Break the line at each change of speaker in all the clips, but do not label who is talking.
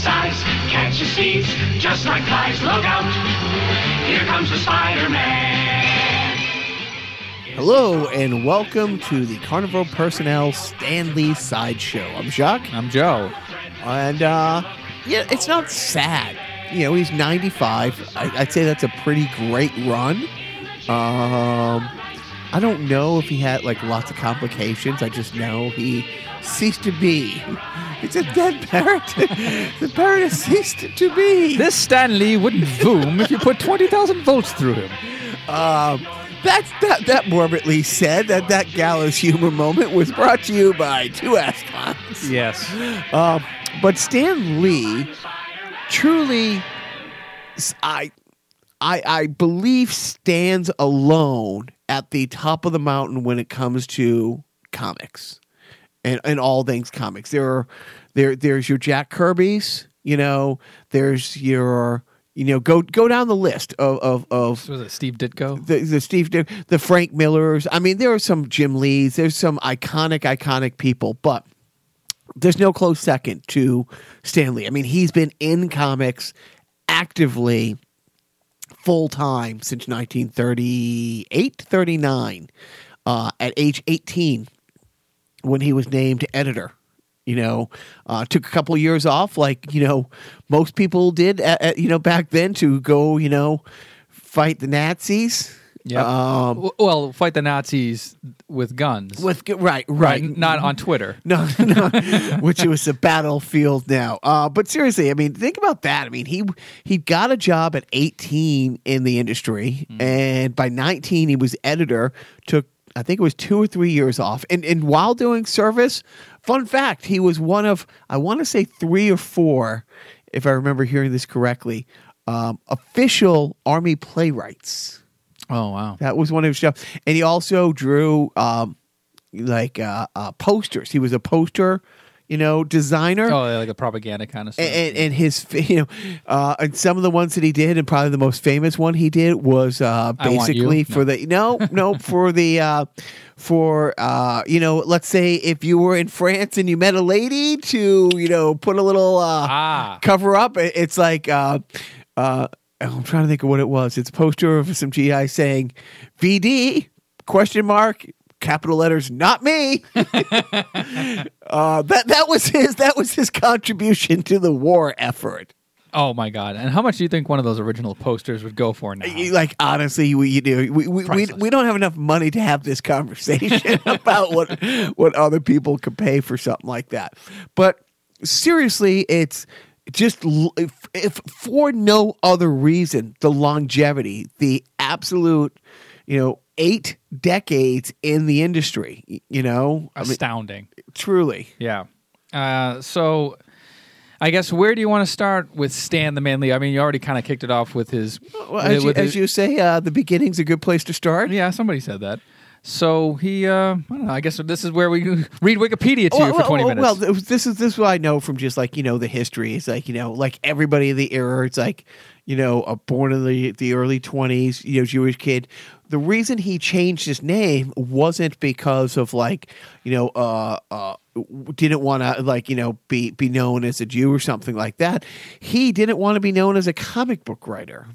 size. Catch your seeds just like flies. Look out! Here comes the Spider-Man.
Hello and welcome to the Carnival Personnel Stanley Sideshow. I'm Jacques,
I'm Joe.
and uh, yeah, it's not sad. You know, he's 95. I, I'd say that's a pretty great run. Um, I don't know if he had like lots of complications. I just know he ceased to be. It's a dead parrot. the parrot has ceased to be.
This Stan Lee wouldn't boom if you put 20,000 volts through him.
Um, that, that, that morbidly said that that gallows humor moment was brought to you by two Ascons.
Yes.
Um, but Stan Lee truly, I, I, I believe stands alone at the top of the mountain when it comes to comics and, and all things comics. There are there there's your Jack Kirby's, you know, there's your you know go go down the list of of, of
Was it Steve Ditko?
the, the Steve, the Frank Millers. I mean, there are some Jim Lees. There's some iconic, iconic people, but there's no close second to Stan Lee. I mean, he's been in comics actively full time since 1938, 39. Uh, at age 18, when he was named editor. You know, uh, took a couple years off, like you know most people did. At, at, you know, back then to go, you know, fight the Nazis.
Yep.
Um,
well, fight the Nazis with guns.
with right, right,
right. Not on Twitter.
No, no, which was a battlefield now. Uh, but seriously, I mean, think about that. I mean, he he got a job at 18 in the industry, and by 19 he was editor. Took I think it was two or three years off, and and while doing service, fun fact, he was one of I want to say three or four, if I remember hearing this correctly, um, official army playwrights.
Oh, wow.
That was one of his jobs, and he also drew um, like uh, uh, posters. He was a poster, you know, designer.
Oh, yeah, like a propaganda kind of stuff.
And, and his, you know, uh, and some of the ones that he did, and probably the most famous one he did was uh, basically for the no, no, for the uh, for uh, you know, let's say if you were in France and you met a lady to, you know, put a little uh,
Ah.
cover up. It's like uh, uh, I'm trying to think of what it was. It's a poster of some GI saying VD question mark capital letters not me. uh, that that was his that was his contribution to the war effort.
oh, my God. And how much do you think one of those original posters would go for now?
Like honestly, we you know we we, we, we don't have enough money to have this conversation about what what other people could pay for something like that. But seriously, it's just if, for no other reason, the longevity, the absolute, you know, eight decades in the industry. You know, I mean,
Astounding.
truly.
Yeah. Uh, so I guess where do you want to start with Stan the Manly? I mean, you already kind of kicked it off with his.
Well, as, you,
with
as you say, uh, the beginning's a good place to start.
yeah, somebody said that. So he, uh, I don't know. I guess this is where we read Wikipedia to you for twenty minutes.
Well, this is this is what I know from just like you know the history. It's like you know like everybody in the era. It's like you know a born in the the early twenties. You know Jewish kid. The reason he changed his name wasn't because of like you know uh uh didn't want to like you know be be known as a Jew or something like that. He didn't want to be known as a comic book writer.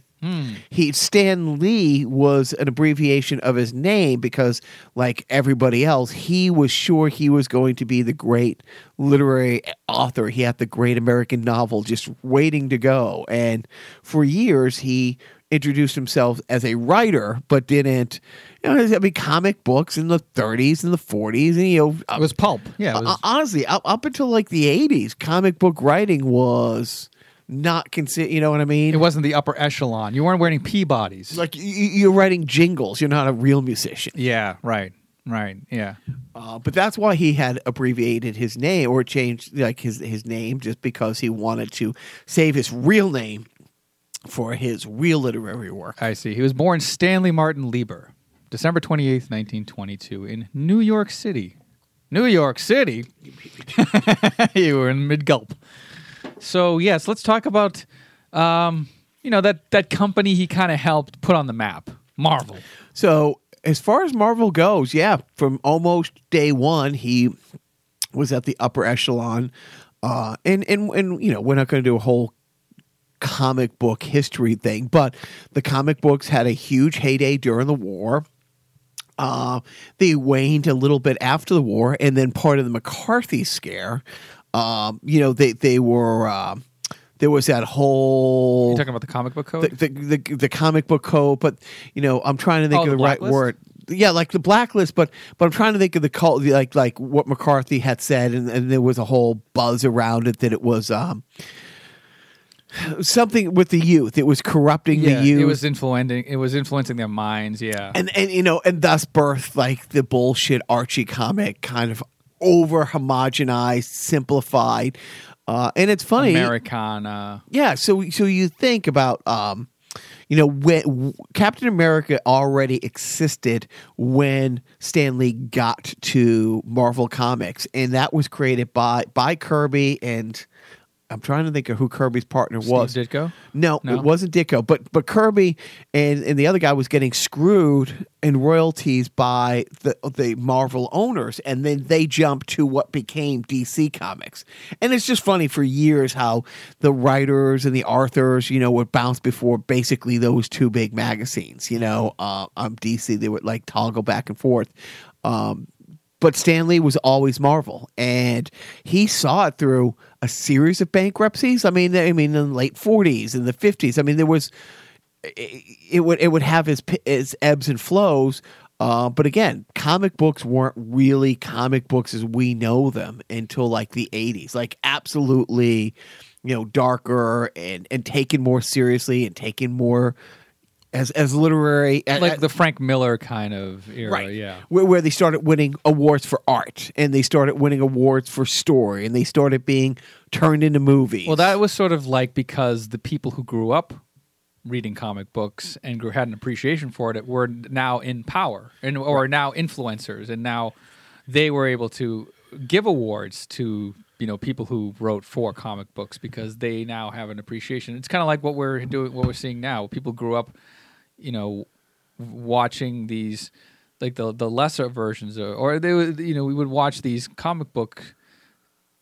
He Stan Lee was an abbreviation of his name because, like everybody else, he was sure he was going to be the great literary author. He had the great American novel just waiting to go, and for years he introduced himself as a writer, but didn't. You know, I mean, comic books in the 30s and the 40s, and you know,
it was pulp. Yeah, it was,
uh, honestly, up, up until like the 80s, comic book writing was not consider. You know what I mean?
it wasn't the upper echelon. You weren't wearing Peabodys.
like y- you're writing jingles. You're not a real musician.
yeah, right, right. Yeah.
Uh, but that's why he had abbreviated his name or changed like his his name just because he wanted to save his real name for his real literary work.
I see. He was born Stanley Martin Lieber, December 28th, 1922, in New York City. New York City? you were in mid gulp. So, yes, let's talk about, um, you know, that, that company he kind of helped put on the map, Marvel.
So as far as Marvel goes, yeah, from almost day one, he was at the upper echelon Uh, and and and you know, we're not going to do a whole comic book history thing, but the comic books had a huge heyday during the war. Uh, they waned a little bit after the war, and then part of the McCarthy scare. Um, you know, they they were uh, there was that whole
You talking about the comic book code?
the, the, the the comic book code, but you know, I'm trying to think
Oh,
of
the
the right word. Yeah, like the blacklist, but but I'm trying to think of the cult, like like what McCarthy had said, and, and there was a whole buzz around it that it was um something with the youth. It was corrupting
yeah,
the youth.
it was influencing. It was influencing their minds. Yeah,
and and you know, and thus birthed like the bullshit Archie comic, kind of over homogenized, simplified. Uh, and it's funny,
Americana.
yeah. So so you think about um, you know, when Captain America already existed when Stan Lee got to Marvel Comics, and that was created by by Kirby and. I'm trying to think of who Kirby's partner was.
Ditko?
No,
No?
it wasn't Ditko, but but Kirby and, and the other guy was getting screwed in royalties by the the Marvel owners, and then they jumped to what became DC Comics. And it's just funny for years how the writers and the authors, you know, would bounce before basically those two big magazines. You know, uh, um, DC they would like toggle back and forth. Um, but Stan Lee was always Marvel, and he saw it through a series of bankruptcies. I mean, I mean, in the late forties and the fifties. I mean, there was it would it would have its its ebbs and flows. Uh, but again, comic books weren't really comic books as we know them until like the '80s. Like absolutely, you know, darker and and taken more seriously and taken more as as literary
like the Frank Miller kind of era. right. Yeah.
where, where they started winning awards for art and they started winning awards for story and they started being turned into movies.
Well, that was sort of like because the people who grew up reading comic books and grew, had an appreciation for it were now in power and or now influencers, and now they were able to give awards to you know people who wrote for comic books because they now have an appreciation. It's kind of like what we're doing, what we're seeing now. People grew up, you know, watching these like the the lesser versions of, or they would you know we would watch these comic book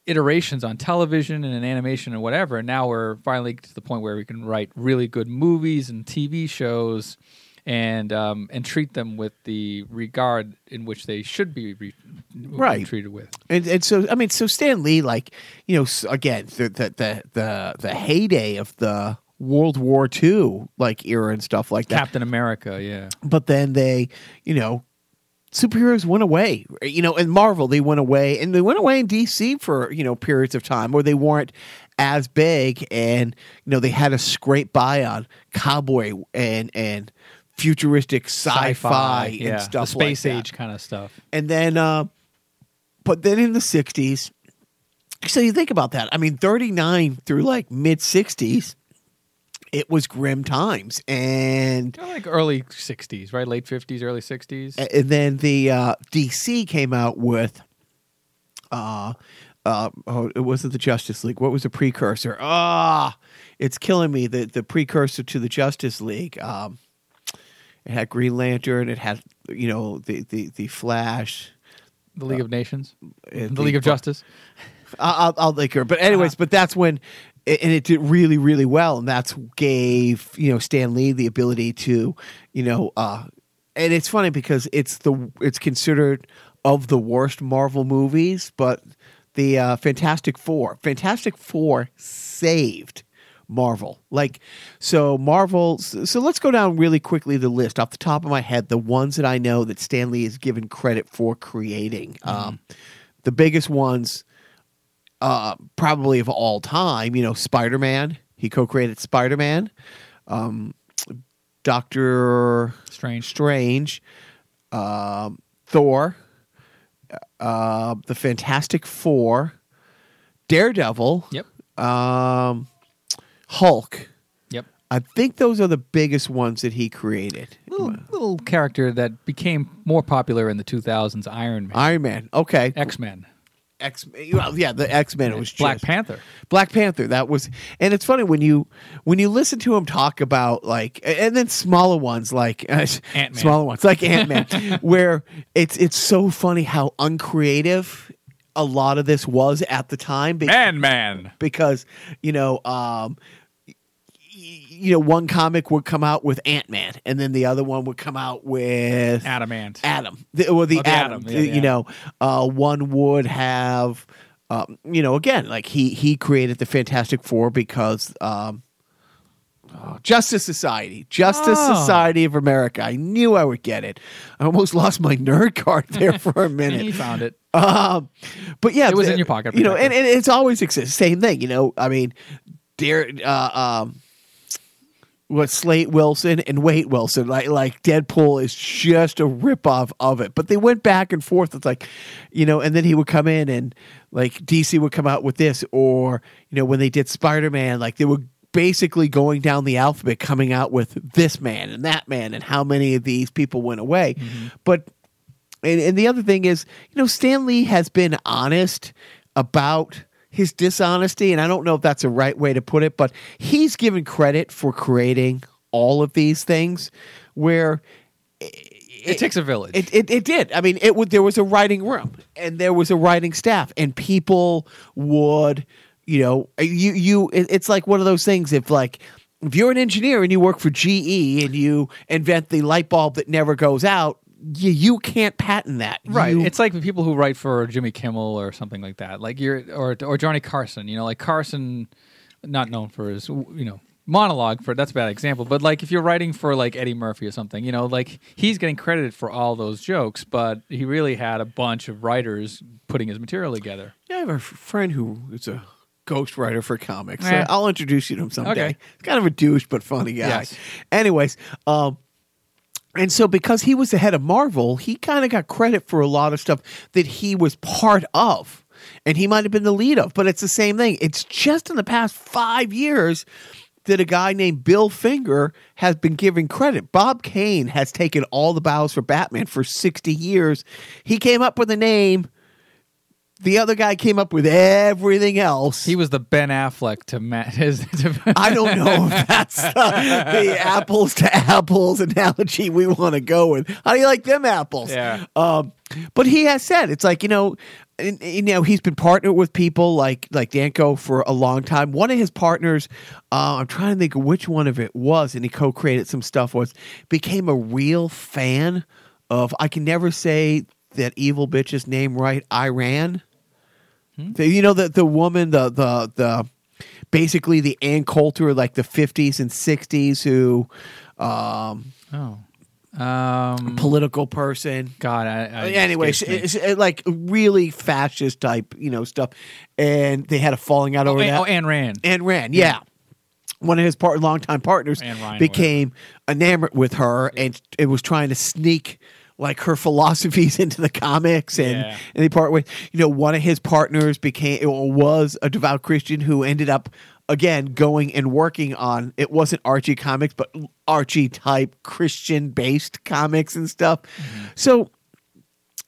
iterations on television and in animation and whatever. And now we're finally to the point where we can write really good movies and TV shows and um, and treat them with the regard in which they should be re-
Right.
treated with.
and and so I mean, so Stan Lee, like you know, again, the the the the, the heyday of the World War II like era and stuff like that.
Captain America, yeah.
but then they, you know, superheroes went away. You know, in Marvel they went away, and they went away in DC for you know periods of time where they weren't as big, and you know they had to scrape by on cowboy and and futuristic sci-fi, and
yeah.
stuff
the space
like that.
age kind of stuff.
And then, uh, but then in the '60s, so you think about that. I mean, '39 through like mid '60s. It was grim times, and
Kinda like early 60s, right? Late 50s, early 60s.
and then the uh, DC came out with uh uh oh it wasn't the Justice League. What was the precursor? Ah, it's killing me. The the precursor to the Justice League. Um it had Green Lantern, it had you know the the the Flash,
the League of Nations.
uh,
The League of Justice.
I'll, I'll, I'll link her. But anyways, but that's when, and it did really, really well, and that's gave you know Stan Lee the ability to, you know, uh, and it's funny because it's the it's considered of the worst Marvel movies, but the uh, Fantastic Four, Fantastic Four saved. Marvel. Like, so Marvel. So let's go down really quickly the list off the top of my head, the ones that I know that Stan Lee is given credit for creating. Um, the biggest ones, uh, probably of all time, you know, Spider Man. He co created Spider Man. Um, Doctor
Strange.
Strange. Um, Thor. Uh, the Fantastic Four. Daredevil.
Yep.
Um, Hulk.
Yep.
I think those are the biggest ones that he created.
Little, little character that became more popular in the 2000s Iron Man.
Iron Man. Okay.
X Men.
X. Well, yeah, the X Men. It was
Black
just-
Panther.
Black Panther. That was, and it's funny when you when you listen to him talk about like, and then smaller ones like uh, smaller ones like Ant Man, where it's it's so funny how uncreative a lot of this was at the time. be-
Man, man.
because you know um you know one comic would come out with ant-man and then the other one would come out with
Adamant.
adam the, or the,
Oh, the
atom,
Atom. Yeah,
you
yeah.
know uh one would have um you know again like he he created the fantastic four because um oh, Justice Society, Justice
Oh.
Society of America. I knew I would get it. I almost lost my nerd card there for a minute.
he found it.
Um, but yeah,
It was
the-
in your pocket
you know, and, and it's always exists. Same thing, you know. I mean, dear, uh, um, what Slade Wilson and Wade Wilson, like like Deadpool is just a ripoff of it. But they went back and forth. It's like, you know, and then he would come in and like DC would come out with this, or you know, when they did Spider Man, like they were basically going down the alphabet, coming out with this man and that man, and how many of these people went away. Mm-hmm. But and, and the other thing is, you know, Stan Lee has been honest about his dishonesty, and I don't know if that's the right way to put it, but he's given credit for creating all of these things where
It, takes a village.
it, it, it did. I mean, it would. There was a writing room, and there was a writing staff, and people would, you know, you you. it- It's like one of those things. If like if you're an engineer and you work for GE and you invent the light bulb that never goes out, you, you can't patent that.
Right.
You-
It's like the people who write for Jimmy Kimmel or something like that. Like you're or or Johnny Carson, you know, like Carson not known for his you know monologue for that's a bad example, but like if you're writing for like Eddie Murphy or something, you know, like he's getting credited for all those jokes, but he really had a bunch of writers putting his material together.
Yeah i have a friend who is a ghostwriter for comics.
Eh.
I'll introduce you to him someday.
Okay.
He's kind of a douche, but funny guy.
Yes.
Anyways, um, and so because he was the head of Marvel, he kind of got credit for a lot of stuff that he was part of. And he might have been the lead of, but it's the same thing. It's just in the past five years that a guy named Bill Finger has been given credit. Bob Kane has taken all the bows for Batman for 60 years. He came up with a name. The other guy came up with everything else.
He was the Ben Affleck to Matt his to,
I don't know if that's the, the apples to apples analogy we want to go with. How do you like them apples?
Yeah.
Um, but he has said it's like you know, you know he's been partnered with people like like Danko for a long time. One of his partners, uh, I'm trying to think which one of it was, and he co-created some stuff. Was became a real fan of. I can never say that evil bitch's name right. Iran. The- you know the the woman the the the basically the Ann Coulter like the 50s and 60s who um
Oh. Um
political person
God, I, I
anyway
escapes
it's, it's, like really fascist type you know stuff and they had a falling out
oh,
over
Ann-
that
oh, Anne Rand.
Anne Rand, yeah. One of his part, longtime partners became enamored with her and it was trying to sneak like her philosophies into the comics and,
Yeah.
and they part with you know one of his partners became or was a devout Christian who ended up again going and working on it wasn't Archie comics but Archie type Christian based comics and stuff. Mm-hmm. So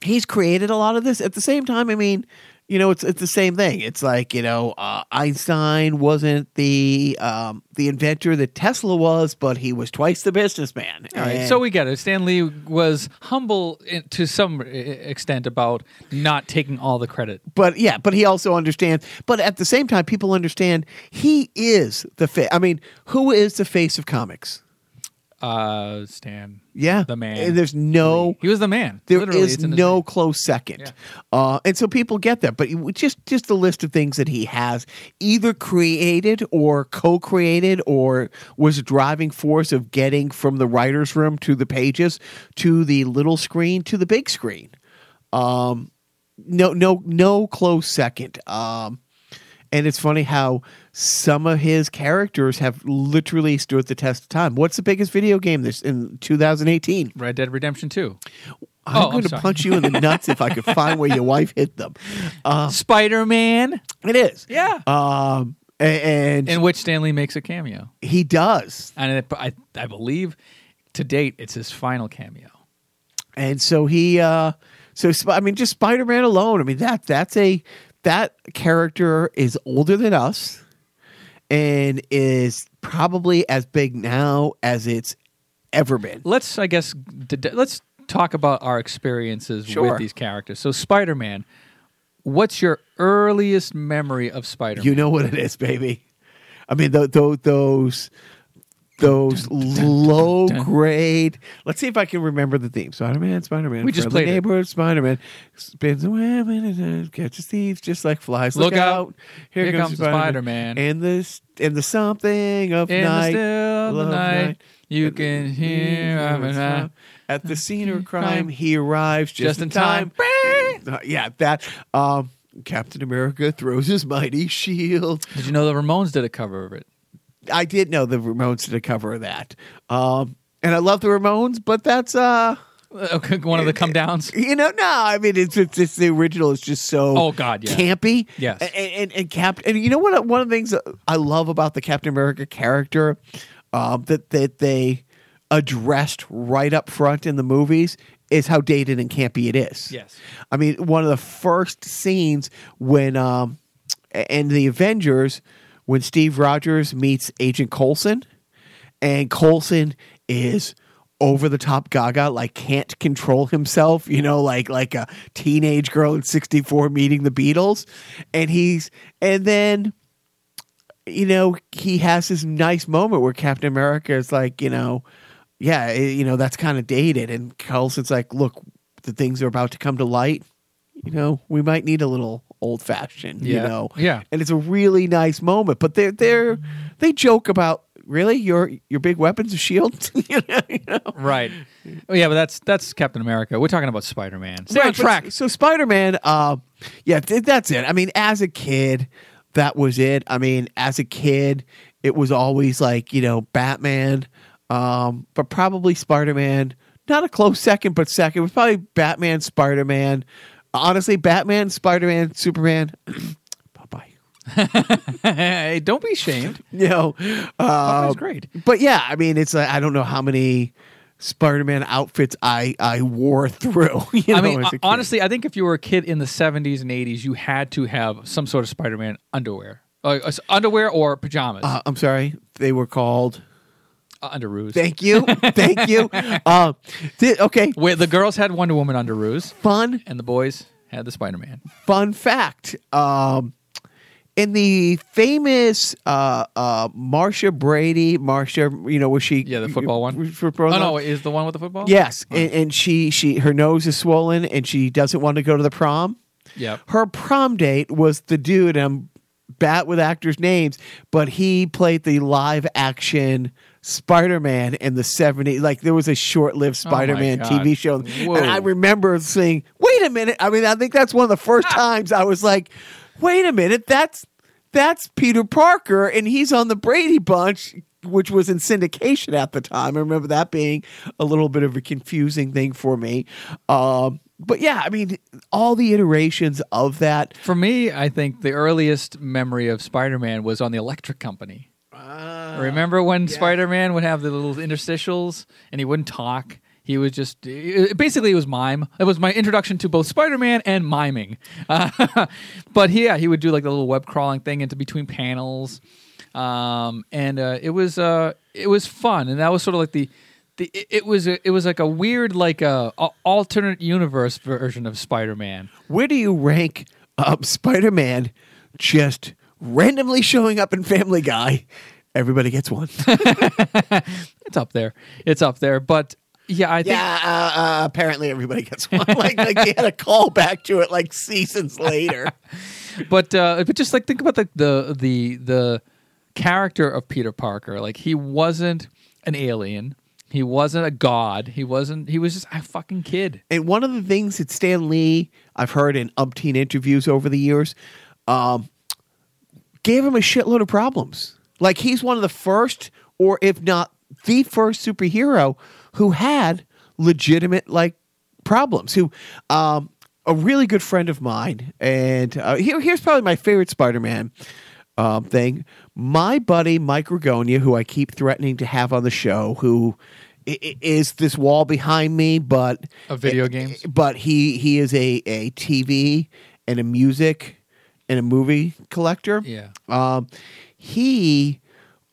he's created a lot of this. At the same time, I mean, you know, it's it's the same thing. It's like you know, uh, Einstein wasn't the um, the inventor that Tesla was, but he was twice the businessman.
All right,
And-
so we get it. Stan Lee was humble in, to some extent about not taking all the credit.
but yeah, but he also understands. But at the same time, people understand he is the face. I mean, who is the face of comics?
Uh, Stan,
Yeah,
the man.
And there's no
he was the man.
There
Literally,
is
it's in his
no close second,
Yeah.
uh, and so people get that. But just just the list of things that he has either created or co-created or was a driving force of getting from the writers' room to the pages to the little screen to the big screen. Um, no, no, no close second. Um, and it's funny how some of his characters have literally stood the test of time. What's the biggest video game this in 2018?
Red Dead Redemption Two.
I'm
Oh, I'm
going to punch you in the nuts if I could find where your wife hit them. Uh,
Spider Man,
it is.
Yeah.
Um, and,
in which Stan Lee makes a cameo,
he does.
and it, I, I believe to date it's his final cameo.
And so he, uh, so I mean, just Spider Man alone. I mean that that's a that character is older than us, and is probably as big now as it's ever been.
Let's, I guess, d- let's talk about our experiences
Sure.
with these characters. So Spider Man, what's your earliest memory of Spider Man?
You know what it is, baby. I mean, th- th- those those low grade. Let's see if I can remember the theme. Spider Man, Spider Man.
We just played it.
neighborhood. Spider Man spins the and uh, catches thieves just like flies.
Look
Look,
out.
out!
Here comes Spider-Man.
And the and the something of
In the
night.
still of the night, you can hear I'm an
at the scene of crime. He arrives just,
Just in time.
Uh, yeah, that. Um, Captain America throws his mighty shield.
Did you know the Ramones did a cover of it?
I did know the Ramones did a cover of that. Um, and I love the Ramones, but that's uh
Okay, One of the come downs.
you know, no, I mean it's it's, it's the original is just so
Oh, God, yeah.
campy.
Yes.
And and, and Cap and you know what one of the things I love about the Captain America character um, that that they addressed right up front in the movies is how dated and campy it is.
Yes.
I mean, one of the first scenes when um and the Avengers when Steve Rogers meets Agent Coulson and Coulson is over the top gaga like can't control himself you know like like a teenage girl in 64 meeting the beatles. And he's and then you know he has this nice moment where captain america is like you know yeah eh, you know that's kind of dated. And coulson's like look the things are about to come to light. You know we might need a little old fashioned you know
Yeah.
and it's a really nice moment but they're they're they joke about really your your big weapons of shield you know.
Right. Oh yeah, but that's that's Captain America. We're talking about Spider Man. Stay on
Right, but-
track.
So Spider Man, uh, yeah, th- that's it. I mean, as a kid, that was it. I mean, as a kid, it was always like you know Batman, um, but probably Spider Man. Not a close second, but second was probably Batman, Spider Man. Honestly, Batman, Spider Man, Superman. bye bye.
hey, don't be ashamed.
You know, uh,
Buckeye's great.
but yeah, I mean, it's like, I don't know how many Spider-Man outfits I I wore through. You know,
I mean, uh, honestly, I think if you were a kid in the 70s and 80s, you had to have some sort of Spider Man underwear. Uh, uh, underwear or pajamas.
Uh, I'm sorry, they were called.
Uh, underoos.
Thank you, thank you. Uh, th- okay,
Wait, the girls had Wonder Woman under underoos,
fun
and the boys had the Spider Man.
fun fact. Um, in the famous uh, uh, Marcia Brady, Marcia, you know, was she?
Yeah, the football one?
Football
Oh, no, is the one with the football?
Yes, and, and she she her nose is swollen, and she doesn't want to go to the prom.
Yep.
her prom date was the dude I'm bat with actors' names, but he played the live action Spider-Man in the 70s. Like there was a short-lived Spider-Man
Oh
TV show.
Whoa.
And I remember saying, "Wait a minute." I mean, I think that's one of the first times I was like, "Wait a minute, that's that's Peter Parker and he's on the Brady Bunch." Which was in syndication at the time. I remember that being a little bit of a confusing thing for me. Um, but yeah, I mean, all the iterations of that.
For me, I think the earliest memory of Spider Man was on the Electric Company. Remember when Spider Man would have the little interstitials and he wouldn't talk? He was just it- basically it was mime. It was my introduction to both Spider Man and miming. Uh, but yeah, he would do like the little web crawling thing into between panels, um, and uh, it was uh, it was fun. And that was sort of like the. The, it- was a, it was like a weird like a, a alternate universe version of Spider Man.
Where do you rank um, Spider Man just randomly showing up in Family Guy? Everybody gets one.
It's up there. It's up there. But yeah, I think
yeah, uh, uh, apparently everybody gets one. like, like they had a call back to it like seasons later.
but uh, but just like think about the the the the character of Peter Parker. Like he wasn't an alien. He wasn't a god. He wasn't. He was just a fucking kid.
And one of the things that Stan Lee, I've heard in umpteen interviews over the years, um, gave him a shitload of problems. Like he's one of the first, or if not the first superhero who had legitimate like problems. Who, um, a really good friend of mine, and uh, here, here's probably my favorite Spider-Man um, thing. My buddy Mike Ragonia, who I keep threatening to have on the show, who is this wall behind me, but
a video game.
But he he is a a TV and a music and a movie collector.
Yeah.
Um, he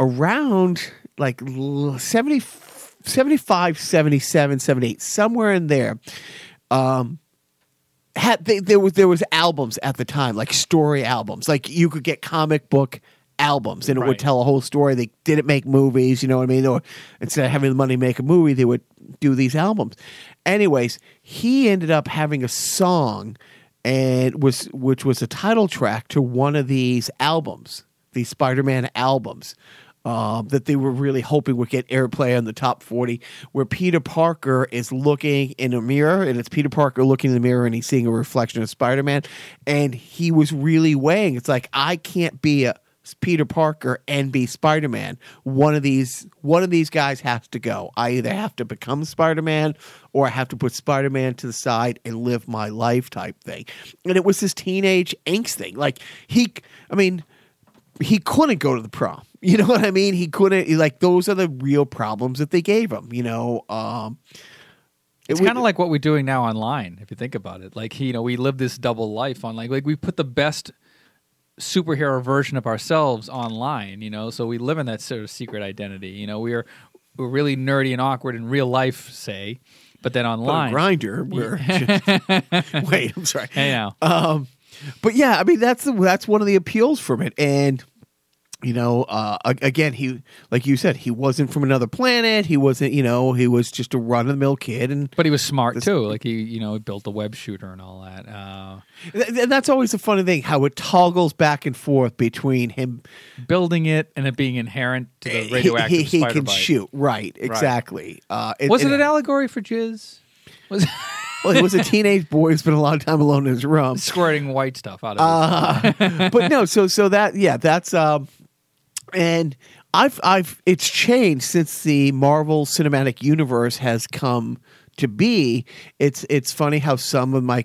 around like l- 70, 75, 77, 78, somewhere in there. Um, had they, there was there was albums at the time like story albums like you could get comic book albums and it
Right.
would tell a whole story they didn't make movies you know what i mean or instead of having the money to make a movie they would do these albums anyways he ended up having a song and was which was a title track to one of these albums these spider-man albums um, that they were really hoping would get airplay on the top 40, where Peter Parker is looking in a mirror, and it's Peter Parker looking in the mirror and he's seeing a reflection of Spider Man. And he was really weighing, it's like, I can't be a Peter Parker and be Spider Man. One of these one of these guys has to go. I either have to become Spider Man or I have to put Spider Man to the side and live my life type thing. And it was this teenage angst thing. Like he I mean, he couldn't go to the prom. You know what I mean? He couldn't. Like those are the real problems that they gave him. You know, um,
It's kind of like what we're doing now online, if you think about it. Like, you know, we live this double life on, like, we put the best superhero version of ourselves online. You know, so we live in that sort of secret identity. You know, we're we're really nerdy and awkward in real life, say, but then
but
online,
Grindr. Where wait, I'm sorry.
hey now,
Um, but yeah, I mean that's the, that's one of the appeals from it, and you know, uh, again, he like you said, he wasn't from another planet. He wasn't, you know, he was just a run of the mill kid, and
but he was smart
This-
too. Like he, you know, he built the web shooter and all that. Uh,
th- that's always a funny thing how it toggles back and forth between him.
building it and it being inherent to the
he-
radioactive
he, he
spider
can
bite.
shoot, right? Exactly. Uh,
Was it
and-
an allegory for jizz? Was
Well, he was a teenage boy who spent a lot of time alone in his room.
squirting white stuff out of it.
Uh, but no, so so that yeah, that's um, and I've I've it's changed since the Marvel Cinematic Universe has come to be. It's it's funny how some of my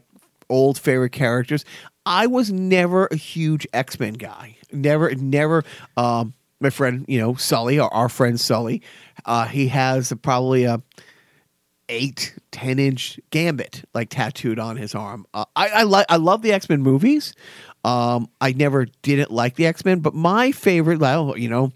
old favorite characters. I was never a huge X Men guy. Never, never. Um, my friend, you know, Sully, our, our friend Sully, uh, he has probably a eight, ten inch gambit like tattooed on his arm. Uh, I I like I love the X Men movies. Um, I never didn't like the X Men, but my favorite, well, you know,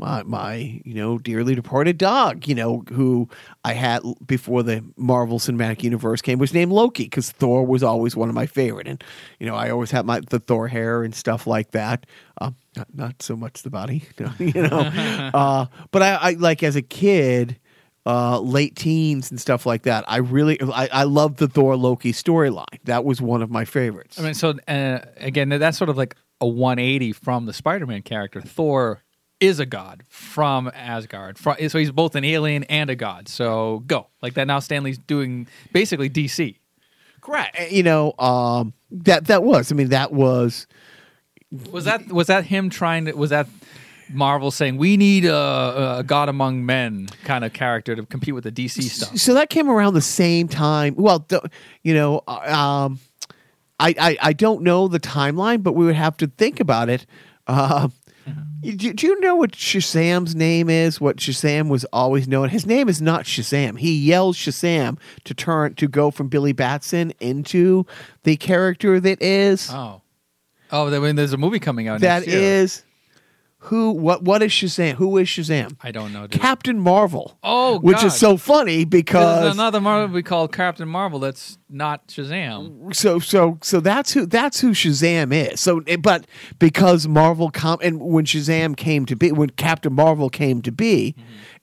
my my you know dearly departed dog, you know, who I had before the Marvel Cinematic Universe came, was named Loki because Thor was always one of my favorite, and you know I always had my the Thor hair and stuff like that. Um, not, not so much the body, you know, uh, but I, I like as a kid uh, late teens and stuff like that. I really, I, I loved the Thor Loki storyline. That was one of my favorites.
I mean, so uh, again, that's sort of like a 180 from the Spider-Man character. Thor is a god from Asgard, Fro- so he's both an alien and a god. So go like that. Now Stan Lee's doing basically DC.
correct. You know, um, that that was. I mean, that was.
Was that was that him trying to? Was that Marvel saying we need a, a god among men kind of character to compete with the DC stuff?
So that came around the same time. Well, you know, um, I, I I don't know the timeline, but we would have to think about it. Uh, do, do you know what Shazam's name is? What Shazam was always known. His name is not Shazam. He yells Shazam to turn to go from Billy Batson into the character that is
Oh, oh, I mean, there's a movie coming out.
that is who what what is Shazam? Who is Shazam?
I don't know. Dude.
Captain Marvel.
Oh,
which
God.
is so funny because
There's another Marvel we call Captain Marvel that's not Shazam.
so so so that's who that's who Shazam is. So eh, but because Marvel com and when Shazam came to be when Captain Marvel came to be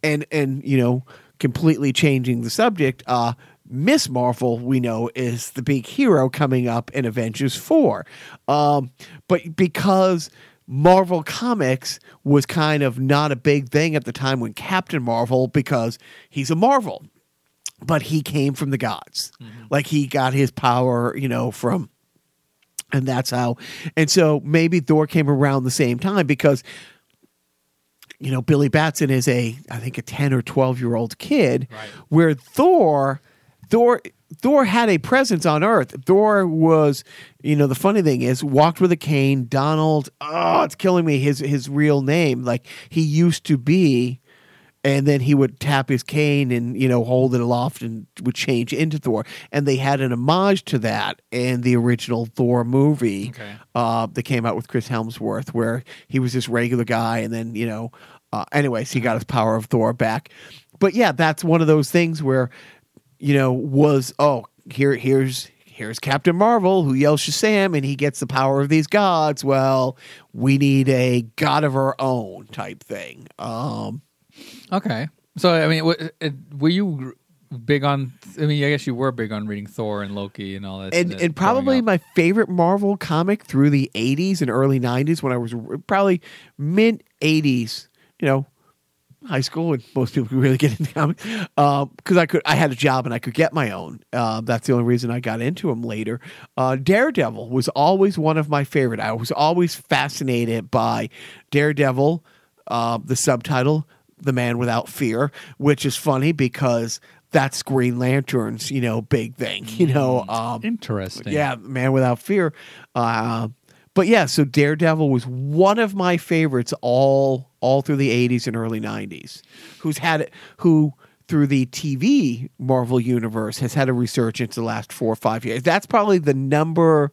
and and you know completely changing the subject uh Miss Marvel, we know, is the big hero coming up in Avengers 4. Um, but because Marvel Comics was kind of not a big thing at the time when Captain Marvel, because he's a Marvel but he came from the gods. Mm-hmm. Like he got his power, you know, from and that's how and so maybe Thor came around the same time because you know, Billy Batson is a I think a 10 or 12 year old kid
Right.
where Thor Thor Thor had a presence on Earth. Thor was, you know, the funny thing is, walked with a cane. Donald, oh, it's killing me. His his real name, like he used to be, and then he would tap his cane and you know hold it aloft and would change into Thor. And they had an homage to that in the original Thor movie
Okay.
uh, that came out with Chris Hemsworth, where he was this regular guy, and then you know, uh, anyways, he got his power of Thor back. But yeah, that's one of those things where, you know, was oh here here's here's Captain Marvel who yells Shazam and he gets the power of these gods. Well, we need a god of our own type thing. Um,
Okay. So I mean, w- were you big on? I mean, I guess you were big on reading Thor and Loki and all that.
and and probably my favorite Marvel comic through the 80s and early 90s when I was probably mid 80s, you know, high school and most people could really get into comics because I could I had a job and I could get my own. Uh, that's the only reason I got into them later. Uh, Daredevil was always one of my favorite. I was always fascinated by Daredevil, uh, the subtitle "The Man Without Fear," which is funny because that's Green Lantern's you know big thing. You know. Um,
interesting.
yeah, Man Without Fear. But yeah, so Daredevil was one of my favorites all all through the 80s and early 90s. Who's had it who through the TV Marvel universe has had a resurgence the last 4 or 5 years. That's probably the number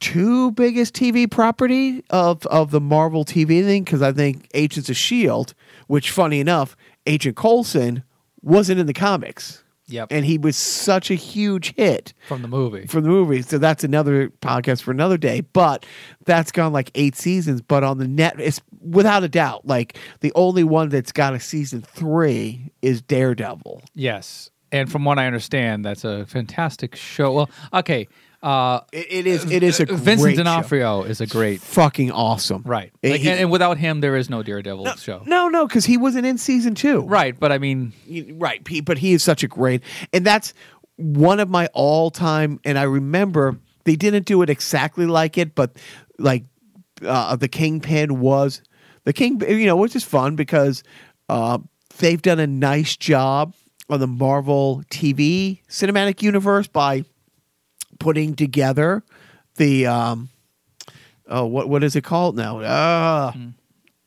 two biggest TV property of of the Marvel TV thing cuz I think Agents of Shield, which funny enough, Agent Coulson wasn't in the comics.
Yep.
And he was such a huge hit
from the movie.
from the movie. So that's another podcast for another day. But that's gone like eight seasons. But on the net, it's without a doubt like the only one that's got a season three is Daredevil.
yes, and from what I understand, that's a fantastic show. Well, okay. Uh,
It, it is. It is a
Vincent
great show.
D'Onofrio is a great
Fucking awesome.
right.
It-
Like,
he-
and, and without him, there is no Daredevil show.
no, no, because he wasn't in season two.
Right, but I mean,
right he- but he is such a great and that's one of my all-time and i remember they didn't do it exactly like it but like uh, the kingpin was the king you know which is fun because uh, they've done a nice job on the marvel tv cinematic universe by putting together the um oh what what is it called now uh,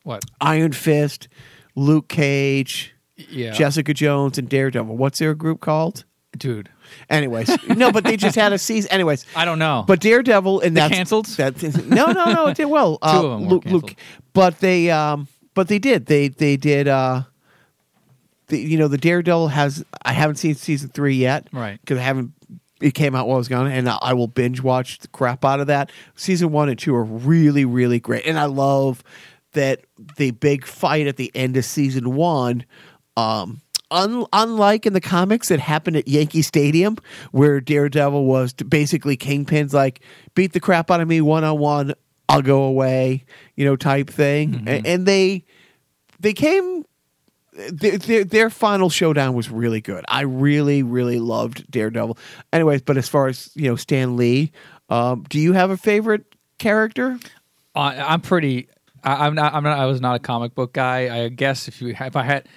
what?
iron fist luke cage
Yeah,
Jessica Jones and Daredevil. What's their group called?
dude.
Anyways, no, but they just had a season. Anyways,
I don't know.
but Daredevil and that's
canceled?
That no, no, no, it did well. Uh,
of them
Luke. Luke, but they, um, but they did. They they did. Uh, the, you know, the Daredevil has. I haven't seen season three yet,
Right.
Because I haven't. It came out while I was gone, and I, will binge watch the crap out of that. Season one and two are really, really great, and I love that the big fight at the end of season one. Um, un- unlike in the comics, it happened at Yankee Stadium, where Daredevil was basically Kingpin's like beat the crap out of me one on one, I'll go away, you know, type thing, A- and, they they came. Their, their, final showdown was really good. I really, really loved Daredevil. Anyways, but as far as you know, Stan Lee, um, do you have a favorite character?
I, I'm pretty. I, I'm not. I'm not. I was not a comic book guy. I guess if you if I had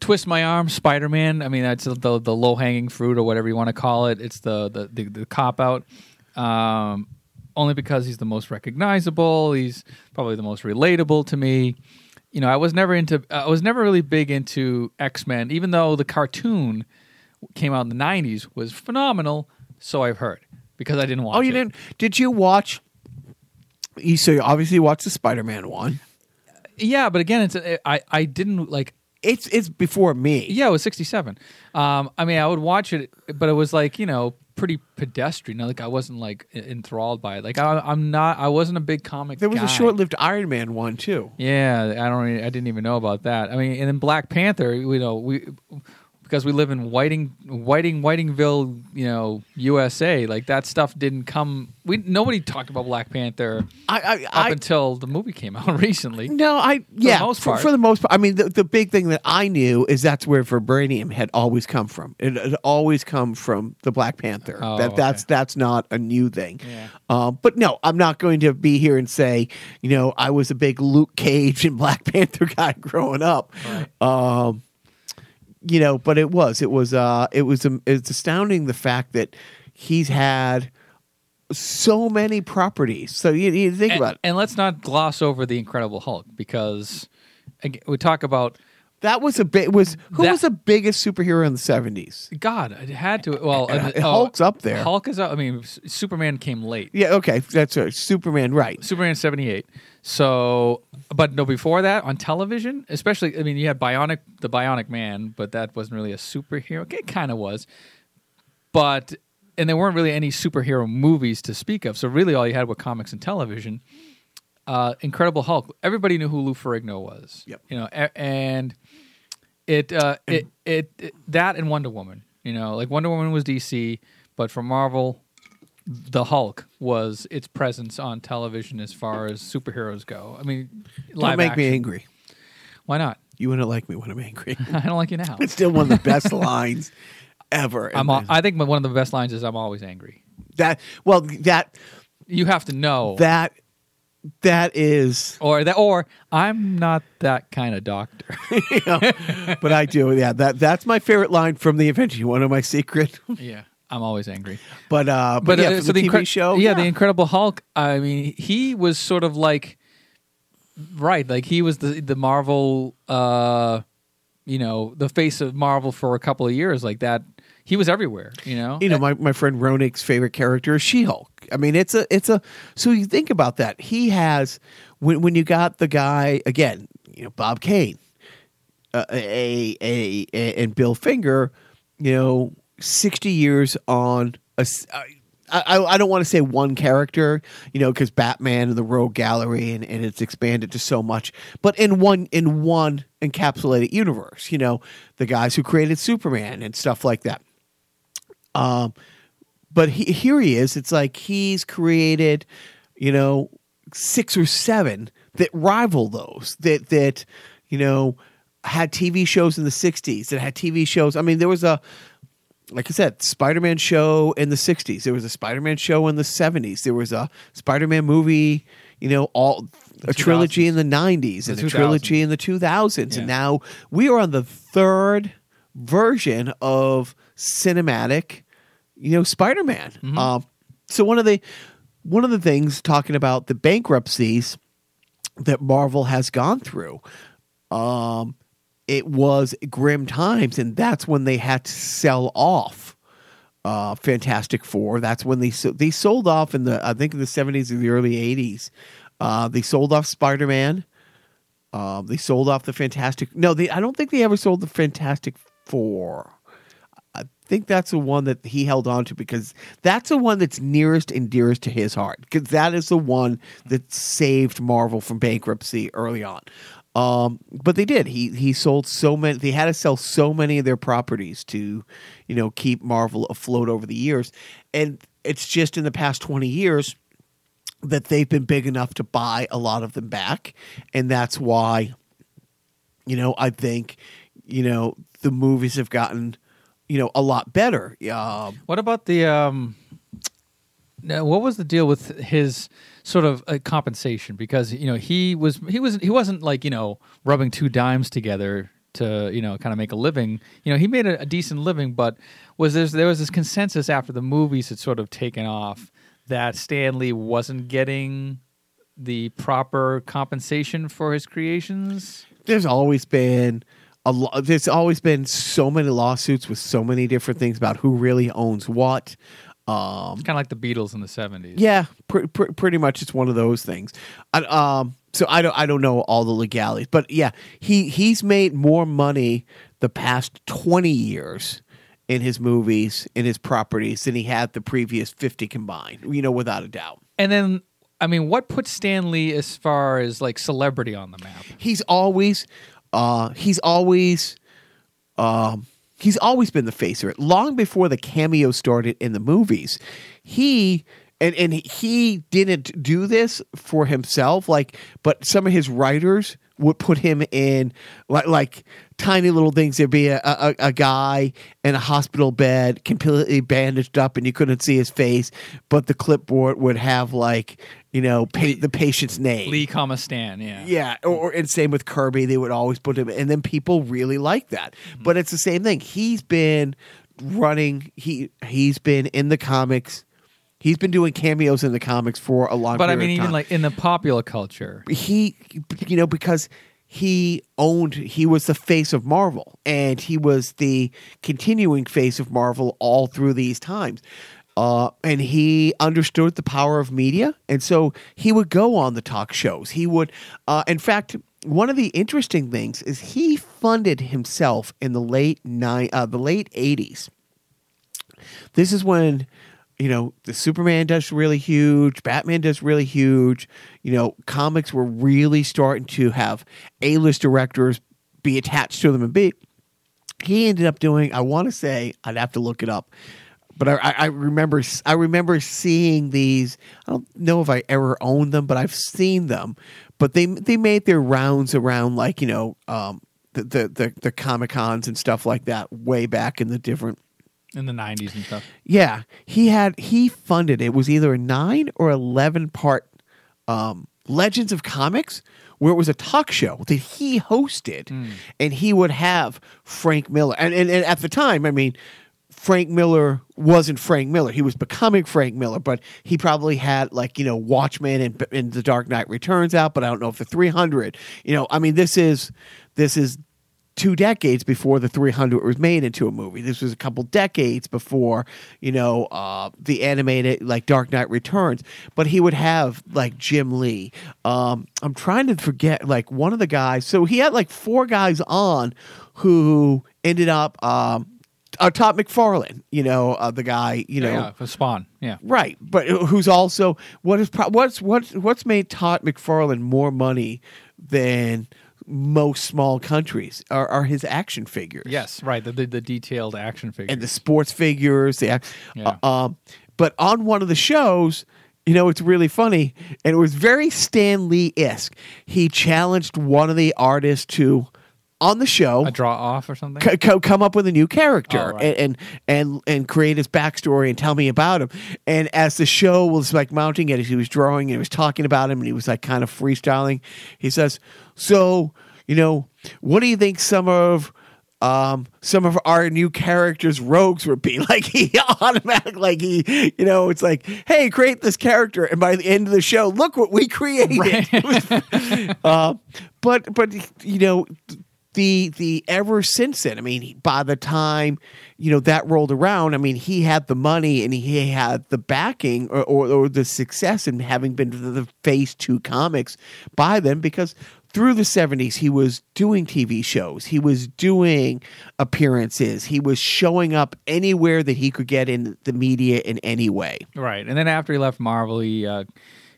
twist my arm, Spider Man. I mean, that's the the low hanging fruit or whatever you want to call it. It's the the the, the cop out. Um, only because he's the most recognizable. He's probably the most relatable to me. You know, I was never into. I was never really big into X Men, even though the cartoon came out in the '90s was phenomenal. So I've heard because I didn't watch.
Oh, you
it.
didn't? Did you watch? You so you obviously watched the Spider Man one.
Yeah, but again, it's I I didn't like
It's it's before me.
Yeah, it was 67. Um, I mean, I would watch it, but it was like, you know, pretty pedestrian. Like, I wasn't like enthralled by it. Like, I, I'm not, I wasn't a big comic
There was
guy.
a short lived Iron Man one too.
Yeah, I don't, really, I didn't even know about that. I mean, and then Black Panther, you know, we, because we live in Whiting, Whiting, Whitingville, you know, USA, like that stuff didn't come, we, nobody talked about Black Panther
I I,
up
I
until the movie came out recently.
no, I yeah.
most
for,
part.
for the most part, I mean, the, the big thing that I knew is that's where vibranium had always come from. It had always come from the Black Panther.
Oh,
that that's
okay.
that's not a new thing.
Yeah.
Um, but no, I'm not going to be here and say, you know, I was a big Luke Cage and Black Panther guy growing up. Um, you know, but it was it was uh it was um, it's astounding the fact that he's had so many properties. So you, you think
And,
about it.
and let's not gloss over the Incredible Hulk because we talk about
That was a big was who
That-
was the biggest superhero in the seventies?
God, it had to. Well,
Uh, Hulk's up there.
Hulk is up. I mean, S- Superman came late.
Yeah, okay, that's right. Superman, right?
Superman seventy eight. So, but no, before that on television, especially. I mean, you had Bionic, the Bionic Man, but that wasn't really a superhero. It kind of was, but and there weren't really any superhero movies to speak of. So really, all you had were comics and television. Uh, Incredible Hulk. Everybody knew who Lou Ferrigno was.
Yep.
You know, a- and it, uh, it, it it that and Wonder Woman. You know, like Wonder Woman was DC, but for Marvel, the Hulk was its presence on television as far as superheroes go. I mean,
Don't make me angry.
Why not?
You wouldn't like me when I'm angry.
I don't like you now.
it's still one of the best lines ever.
I'm. Al- I think one of the best lines is "I'm always angry."
that well that
You have to know
that that is
or that, or I'm not that kind of doctor.
you know, but I do yeah that that's my favorite line from the Avengers. You want to know my secret?
yeah, I'm always angry.
But uh, but,
But
yeah,
uh, so
the,
the
TV
Incre-
show,
yeah, the Incredible Hulk. I mean, he was sort of like, right, like he was the the Marvel, uh, you know, the face of Marvel for a couple of years, like that. He was everywhere, you know.
you know, my, my friend Ronick's favorite character is She Hulk. I mean, it's a it's a so you think about that. He has when when you got the guy again, you know, Bob Kane, uh, a, a a and Bill Finger, you know, sixty years on a. s- I, I, I don't want to say one character, you know, because Batman and the Rogue Gallery and, and it's expanded to so much, but in one in one encapsulated universe, you know, the guys who created Superman and stuff like that. Um, but he, here he is. It's like he's created, you know, six or seven that rival those that that you know had TV shows in the '60s that had TV shows. I mean, there was a like I said, Spider-Man show in the '60s. There was a Spider-Man show in the '70s. There was a Spider-Man movie. You know, all a trilogy in the '90s and a trilogy in the 2000s,
Yeah.
and now we are on the third version of cinematic, you know, Spider-Man.
Mm-hmm.
Um, so one of the one of the things talking about the bankruptcies that Marvel has gone through, um, it was grim times, and that's when they had to sell off uh, Fantastic Four. That's when they so, they sold off in the I think in the seventies or the early eighties. Uh, they sold off Spider Man. Um, they sold off the Fantastic. No, they. I don't think they ever sold the Fantastic Four. Think that's the one that he held on to because that's the one that's nearest and dearest to his heart because that is the one that saved Marvel from bankruptcy early on. Um, but they did. He he sold so many. They had to sell so many of their properties to, you know, keep Marvel afloat over the years. And it's just in the past twenty years that they've been big enough to buy a lot of them back, and that's why you know, I think, you know, the movies have gotten, you know, a lot better. Um,
What about the um? Now, what was the deal with his sort of uh, compensation? Because you know he was he was he wasn't like you know rubbing two dimes together to you know kind of make a living. You know he made a, a decent living, but was there there was this consensus after the movies had sort of taken off that Stan Lee wasn't getting the proper compensation for his creations.
there's always been a lot. There's always been so many lawsuits with so many different things about who really owns what. Um,
Kind of like the Beatles in the seventies.
yeah, pr- pr- pretty much it's one of those things. I, um, so I don't I don't know all the legalities, but yeah, he he's made more money the past twenty years in his movies in his properties than he had the previous fifty combined. You know, without a doubt.
And then I mean, what put Stan Lee as far as like celebrity on the map?
he's always uh he's always um he's always been the face of it long before the cameo started in the movies he and and he didn't do this for himself like but some of his writers would put him in like like tiny little things. There'd be a, a, a guy in a hospital bed completely bandaged up and you couldn't see his face but the clipboard would have like you know pa- the patient's name
Lee, comma Stan, yeah.
yeah, or, or and same with Kirby, they would always put him, and then people really like that.
Mm-hmm.
But it's the same thing. He's been running. He he's been in the comics. He's been doing cameos in the comics for a long. Time.
But I mean, even like in the popular culture,
he, you know, because he owned. He was the face of Marvel, and he was the continuing face of Marvel all through these times. Uh, and he understood the power of media, and so he would go on the talk shows. He would, uh, in fact, one of the interesting things is he funded himself in the late nine, uh, the late eighties. This is when you know, the Superman does really huge, Batman does really huge. You know, comics were really starting to have A list directors be attached to them and be. He ended up doing, I want to say, I'd have to look it up, but I, I remember I remember seeing these. I don't know if I ever owned them, but I've seen them. But they they made their rounds around like you know um, the the the, the comic cons and stuff like that way back in the different
in the '90s and stuff.
yeah, he had he funded it was either a nine or eleven part um, Legends of Comics, where it was a talk show that he hosted, and he would have Frank Miller, and, and and at the time, I mean. Frank Miller wasn't Frank Miller. He was becoming Frank Miller, but he probably had like you know Watchmen and, and The Dark Knight Returns out. But I don't know if the 300. You know, I mean, this is this is two decades before the 300 was made into a movie. This was a couple decades before, you know, uh, the animated like Dark Knight Returns. But he would have like Jim Lee. Um, I'm trying to forget like one of the guys. So he had like four guys on who ended up. Um, uh, Todd McFarlane, you know, uh, the guy, you know,
yeah, for Spawn. Yeah.
Right, but who's also what is pro- what's what's what's made Todd McFarlane more money than most small countries are, are his action figures.
Yes, right. The the, the detailed action figures
and the sports figures. The ac-
Yeah.
uh, um, but on one of the shows, you know, it's really funny, and it was very Stan Lee esque. He challenged one of the artists to on the show
a draw off or something.
c- co- come up with a new character
Oh, right.
and, and and and create his backstory and tell me about him. And as the show was like mounting it, as he was drawing and he was talking about him and he was like kind of freestyling, he says, "So, you know, what do you think some of?" Um, some of our new characters, rogues, would be like he automatic, like he, you know, it's like, hey, create this character, and by the end of the show, look what we created. uh, but but you know the the ever since then. I mean by the time you know that rolled around i mean he had the money and he had the backing or, or, or the success in having been the face two comics by then because through the 70s he was doing tv shows. He was doing appearances. He was showing up anywhere that he could get in the media in any way.
Right. And then after he left Marvel, he uh,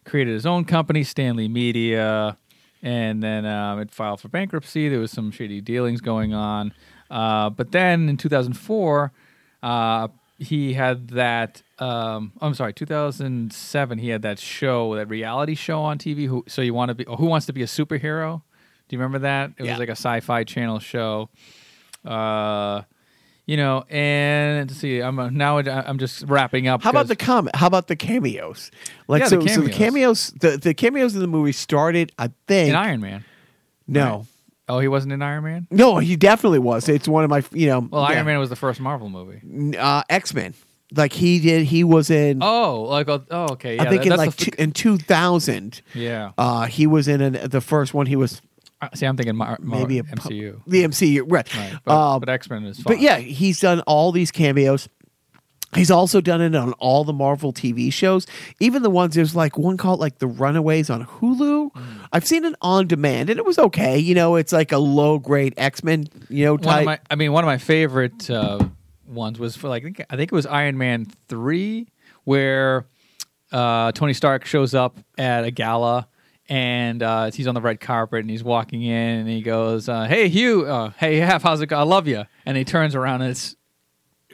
created his own company, Stan Lee Media, and then um, it filed for bankruptcy. There was some shady dealings going on. Uh, but then in 2004, uh, he had that. Um, I'm sorry, 2007. He had that show, that reality show on TV. Who, so you want to be? Who wants to be a superhero? Do you remember that? It
Yeah.
was like a sci-fi channel show. Uh, you know, and let's see, I'm uh, now I'm just wrapping up.
How about the comment? How about the cameos? Like
Yeah,
so,
the
so the cameos, the, the cameos in the movie started. I think
in Iron Man?
no,
Oh, he wasn't in Iron Man.
no, he definitely was. It's one of my, you know,
Well,
yeah.
Iron Man was the first Marvel movie.
uh, X Men. Like he did, he was in.
Oh, like oh, oh, okay, yeah.
I think
that-
in like
the,
two, in two thousand.
yeah.
Uh, he was in an, the first one. He was
See, I'm thinking Mar- Mar-
maybe a
MCU.
the MCU, right?
Right, but,
Um,
but X Men is fine.
But yeah, he's done all these cameos. He's also done it on all the Marvel TV shows, even the ones there's like one called like The Runaways on Hulu.
Mm.
I've seen it on demand, and it was okay. You know, it's like a low grade X Men, you know,
one
type.
of my, I mean, one of my favorite uh, ones was for like I think, I think it was Iron Man three, where uh, Tony Stark shows up at a gala. And uh, he's on the red carpet, and he's walking in, and he goes, uh, "Hey Hugh, uh, hey Hef, how's it go? I love you." And he turns around, and it's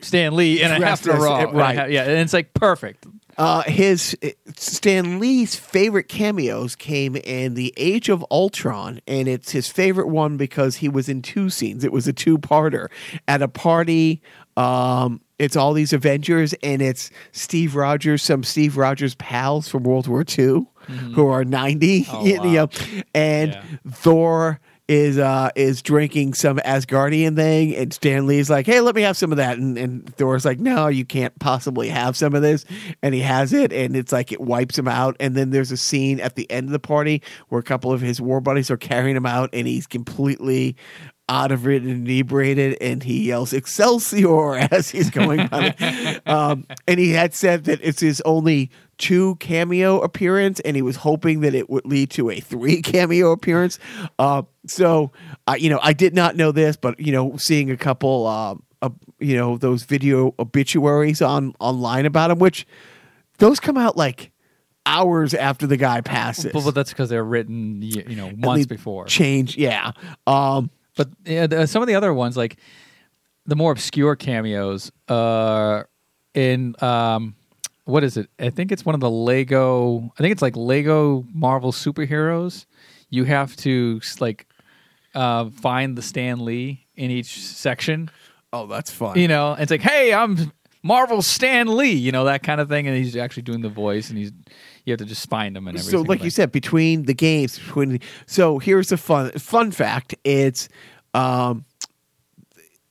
Stan Lee in a half
as- uh, right.
And a yeah, and it's like perfect.
Uh, his Stan Lee's favorite cameos came in the Age of Ultron, and it's his favorite one because he was in two scenes. It was a two-parter at a party. Um, it's all these Avengers, and it's Steve Rogers, some Steve Rogers pals from World War II, who are ninety,
Mm-hmm. Oh,
you
wow.
know, and
Yeah.
Thor is uh is drinking some Asgardian thing and Stan Lee's like, Hey, let me have some of that and, and Thor's like, No, you can't possibly have some of this and he has it and it's like it wipes him out and then there's a scene at the end of the party where a couple of his war buddies are carrying him out and he's completely out of it and inebriated and he yells Excelsior as he's going by um, and he had said that it's his only two cameo appearance and he was hoping that it would lead to a three cameo appearance uh, so uh, you know i did not know this but you know seeing a couple uh, uh, you know those video obituaries on online about him, which those come out like hours after the guy passes.
But, but that's because they're written, y- you know, months before.
Change, yeah. Um,
But yeah, the, some of the other ones, like the more obscure cameos, uh, in um, what is it? I think it's one of the Lego. I think it's like Lego Marvel superheroes. You have to like uh, find the Stan Lee in each section.
oh, that's fun.
You know, it's like, hey, I'm Marvel Stan Lee. You know that kind of thing, and he's actually doing the voice, and he's you have to just find them and everything.
so like you said between the games between so here's a fun fun fact it's um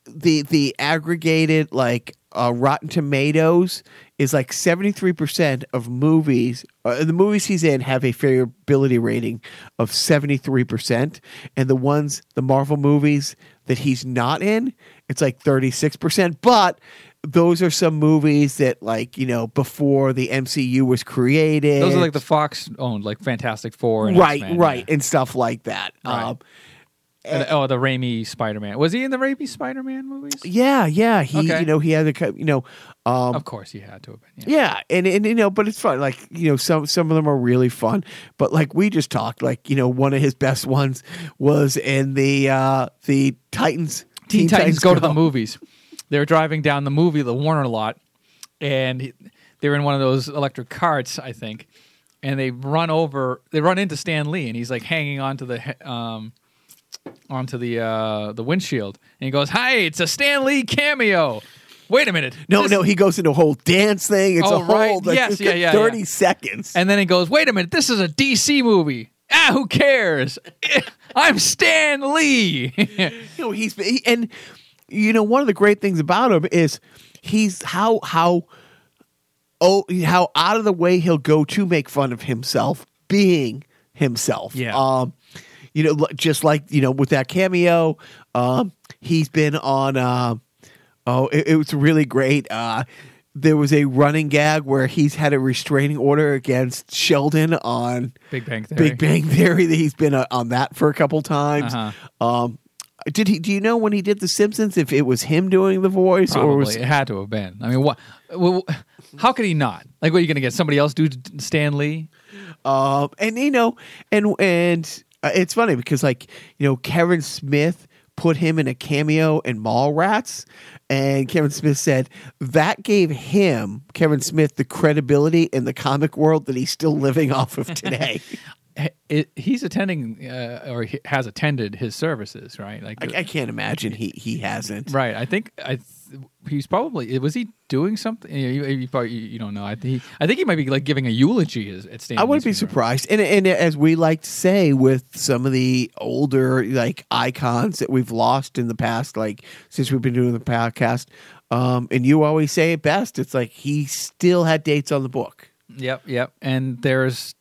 the the aggregated like uh, rotten tomatoes is like 73% of movies uh, the movies he's in have a favorability rating of 73% and the ones the marvel movies that he's not in it's like 36% but those are some movies that like you know before the mcu was created
those are like the Fox owned, like Fantastic Four, and
right,
X-Men,
right,
yeah.
and stuff like that.
Right.
Um,
And- oh, the Raimi Spider Man. Was he in the Raimi Spider Man movies?
yeah, yeah. He,
Okay.
you know, he had the, you know, um,
Of course, he had to have been. Yeah.
yeah, and and you know, but it's fun. Like you know, some some of them are really fun. But like we just talked, like you know, one of his best ones was in the uh the Titans.
Teen, Titans, go to the movies. They were driving down the movie, the Warner lot, and he- they were in one of those electric carts, I think. And they run over, they run into Stan Lee, and he's like hanging onto the um, onto the uh, the windshield, and he goes, "Hi, it's a Stan Lee cameo." Wait a minute.
No,
This-
no, he goes into a whole dance thing. It's
Oh,
a whole
right.
like,
Yes, yeah, yeah,
thirty
yeah.
seconds.
And then he goes, "Wait a minute, this is a DC movie." Ah, who cares? I'm Stan Lee.
you know he's he, and you know one of the great things about him is he's how how oh how out of the way he'll go to make fun of himself being himself
Yeah.
um you know just like you know with that cameo um he's been on uh oh it, it was really great uh there was a running gag where he's had a restraining order against Sheldon on
Big Bang Theory.
Big Bang Theory. That he's been uh, on that for a couple times.
Uh-huh.
Um, did he? Do you know when he did The Simpsons if it was him doing the voice
Probably
or was
it had to have been. I mean, what? Well, how could he not? Like, what are you going to get somebody else do Stan Lee?
um and you know and and uh, it's funny because like you know Kevin Smith put him in a cameo in Mallrats. And Kevin Smith said that gave him, Kevin Smith, the credibility in the comic world that he's still living off of today.
It, he's attending uh, or he has attended his services, right? Like,
I, I can't imagine he, he hasn't.
right? I think I. Th- he's probably was he doing something? You, you, you probably you don't know. I think he, I think he might be like giving a eulogy at- at Stan.
I wouldn't be surprised. And and as we like to say with some of the older like icons that we've lost in the past, like since we've been doing the podcast, um, and you always say it best. It's like he still had dates on the book.
Yep, yep. And there's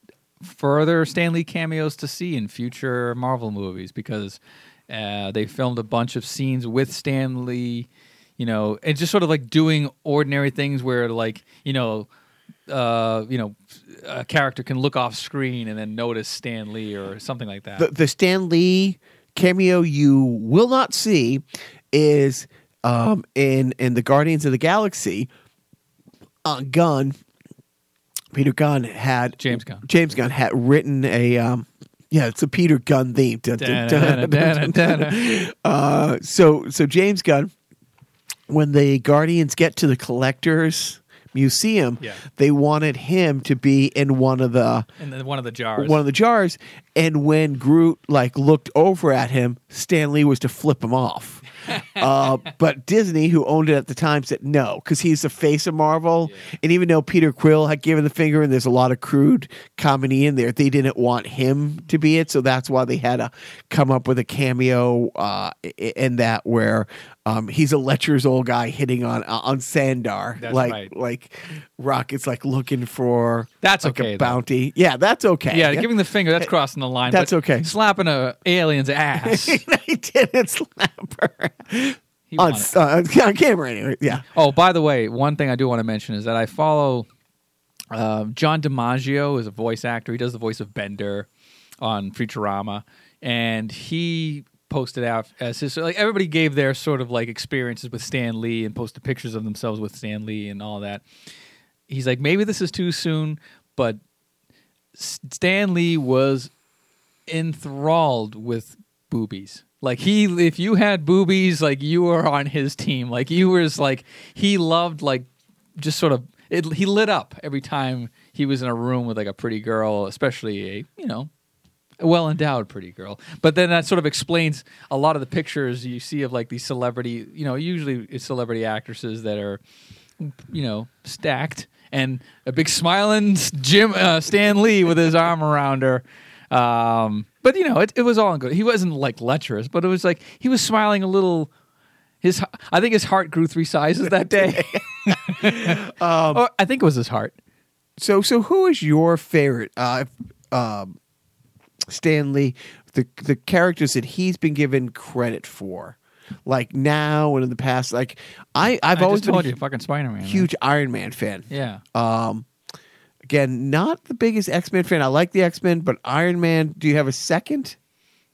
further Stan Lee cameos to see in future Marvel movies because uh, they filmed a bunch of scenes with Stan Lee, you know, and just sort of like doing ordinary things where like, you know, uh, you know, a character can look off screen and then notice Stan Lee or something like that.
The the Stan Lee cameo you will not see is um, in in the Guardians of the Galaxy. Uh, Gunn, Peter Gunn had
James Gunn.
James Gunn had written a um, yeah, it's a Peter Gunn theme. Dun, dun, dun. Uh, so so James Gunn, when the Guardians get to the Collectors Museum,
Yeah.
they wanted him to be in one of the
then one of the jars.
one of the jars. And when Groot like looked over at him, Stan Lee was to flip him off. uh, but Disney, who owned it at the time, said no because he's the face of Marvel. And even though Peter Quill had given the finger, and there's a lot of crude comedy in there, they didn't want him to be it. So that's why they had to come up with a cameo uh, in that where um, he's a lectures old guy hitting on uh, on Xandar,
That's
like
right.
like Rocket's like looking for
That's
like
okay,
a
though.
bounty. Yeah, that's okay.
yeah, giving the finger, that's crossing the line.
That's
but
okay.
Slapping a alien's ass.
he didn't slap her
He
on, uh, on camera anyway. Yeah.
Oh, by the way, one thing I do want to mention is that I follow uh, John DiMaggio is a voice actor. He does the voice of Bender on Futurama, and he posted out as his like everybody gave their sort of like experiences with Stan Lee and posted pictures of themselves with Stan Lee and all that. He's like, maybe this is too soon, but Stan Lee was enthralled with boobies. Like he, if you had boobies, like you were on his team. Like you was like he loved like just sort of it. He lit up every time he was in a room with like a pretty girl, especially a you know well endowed pretty girl. But then that sort of explains a lot of the pictures you see of like these celebrity, you know, usually it's celebrity actresses that are, you know, stacked and a big smiling Jim uh, Stan Lee with his arm around her. Um, but you know, it, it was all good. He wasn't like lecherous, but it was like he was smiling a little. His, I think his heart grew three sizes that day. um, or I think it was his heart.
So, so who is your favorite? Uh, um, Stan Lee, the the characters that he's been given credit for, like now and in the past. Like I, I've
I
always been
told
a
you, fucking Spider Man.
huge Iron Man fan.
Yeah.
Um, again, not the biggest X Men fan. I like the X Men, but Iron Man. Do you have a second?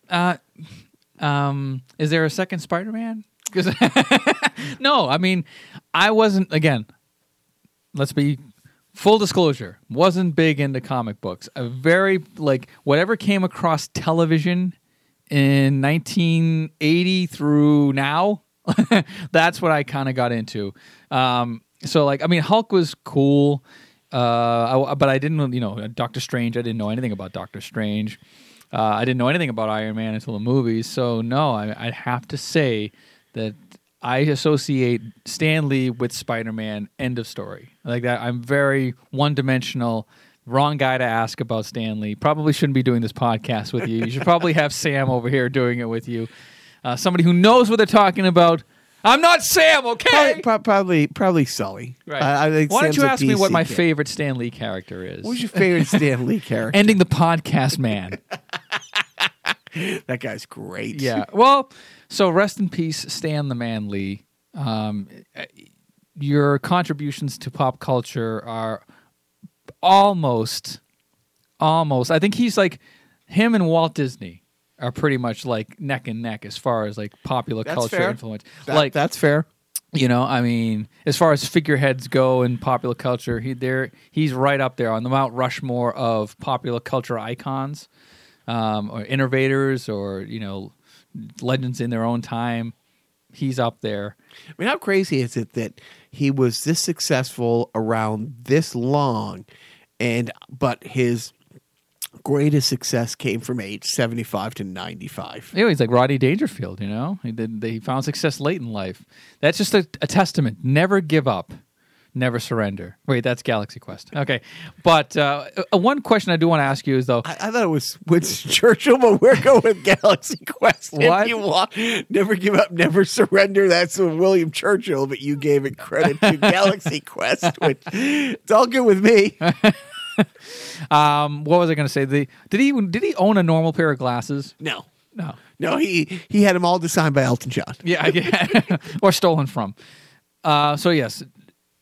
Uh, um, is there a second Spider Man? Because no, I mean, I wasn't. Again, let's be full disclosure. Wasn't big into comic books. A very like whatever came across television in 1980 through now. that's what I kind of got into. Um, so like, I mean, Hulk was cool. Uh, I, but I didn't, you know, Doctor Strange. I didn't know anything about Doctor Strange. Uh, I didn't know anything about Iron Man until the movies. So no, I, I have to say that I associate Stan Lee with Spider Man. End of story. Like that, I'm very one dimensional. Wrong guy to ask about Stan Lee. Probably shouldn't be doing this podcast with you. You should probably have Sam over here doing it with you. Uh, somebody who knows what they're talking about. I'm not Sam, okay?
Probably, probably, probably Sully.
Right.
I, I think
Why don't you ask me what my
kid.
favorite Stan Lee character is?
What's your favorite Stan Lee character?
Ending the podcast, man.
that guy's great.
yeah. Well, so rest in peace, Stan the Man Lee. Um, your contributions to pop culture are almost, almost. I think he's like him and Walt Disney are pretty much like neck and neck as far as like popular
That's
culture
fair.
influence.
That-
like
that's fair.
you know, I mean, as far as figureheads go in popular culture, he there he's right up there on the Mount Rushmore of popular culture icons, um, or innovators, or you know, legends in their own time. He's up there.
I mean, how crazy is it that he was this successful around this long, and but his greatest success came from age seventy-five to ninety-five.
You know, he's like Rodney Dangerfield. You know, he did. He found success late in life. That's just a, a testament. Never give up. Never surrender. Wait, that's Galaxy Quest. Okay, but uh, uh, one question I do want to ask you is though,
I, I thought it was Winston Churchill, but we're going with Galaxy Quest. If you want, never give up, never surrender. That's what William Churchill, but you gave it credit to Galaxy Quest, which it's all good with me.
um, what was I going to say? The, did he did he own a normal pair of glasses?
No,
No.
no, he he had them all designed by Elton John.
Yeah, yeah. or stolen from. Uh, so yes,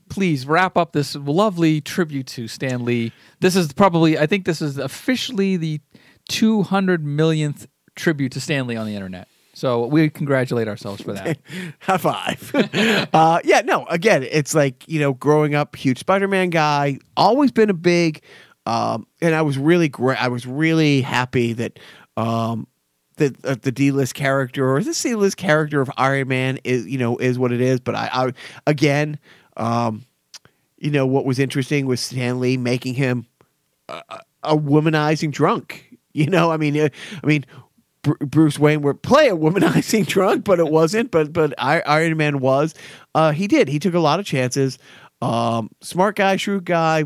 please wrap up this lovely tribute to Stan Lee. This is probably, I think, this is officially the 200 millionth tribute to Stan Lee on the internet. So we congratulate ourselves for that.
High five. uh, yeah, no, again, it's like, you know, growing up, huge Spider Man guy, always been a big, um, and I was really great. I was really happy that, um, that uh, the D list character or the C list character of Iron Man is, you know, is what it is. But I, I again, um, you know, what was interesting was Stan Lee making him a, a womanizing drunk. You know, I mean, uh, I mean, Br- Bruce Wayne would play a womanizing drunk, but it wasn't. But but Iron Man was. Uh, he did. He took a lot of chances. Um, smart guy, shrewd guy.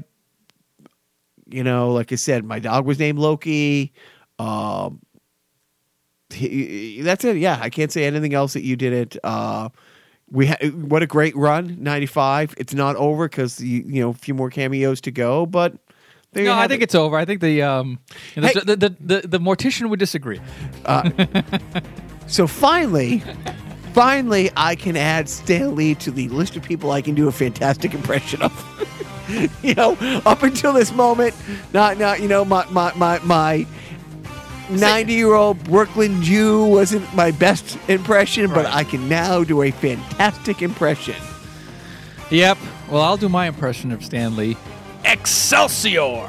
You know, like I said, my dog was named Loki. Um, he, that's it. Yeah, I can't say anything else that you didn't. Uh, we ha- what a great run, ninety five. It's not over because you you know a few more cameos to go, but. There you
No, I think
it.
it's over. I think the um, know,
Hey.
the, the, the, the mortician would disagree.
So finally, finally, I can add Stan Lee to the list of people I can do a fantastic impression of. you know, up until this moment, not not you know my my my my 90 year old Brooklyn Jew wasn't my best impression, but
Right.
I can now do a fantastic impression.
Yep. Well, I'll do my impression of Stan Lee. Excelsior!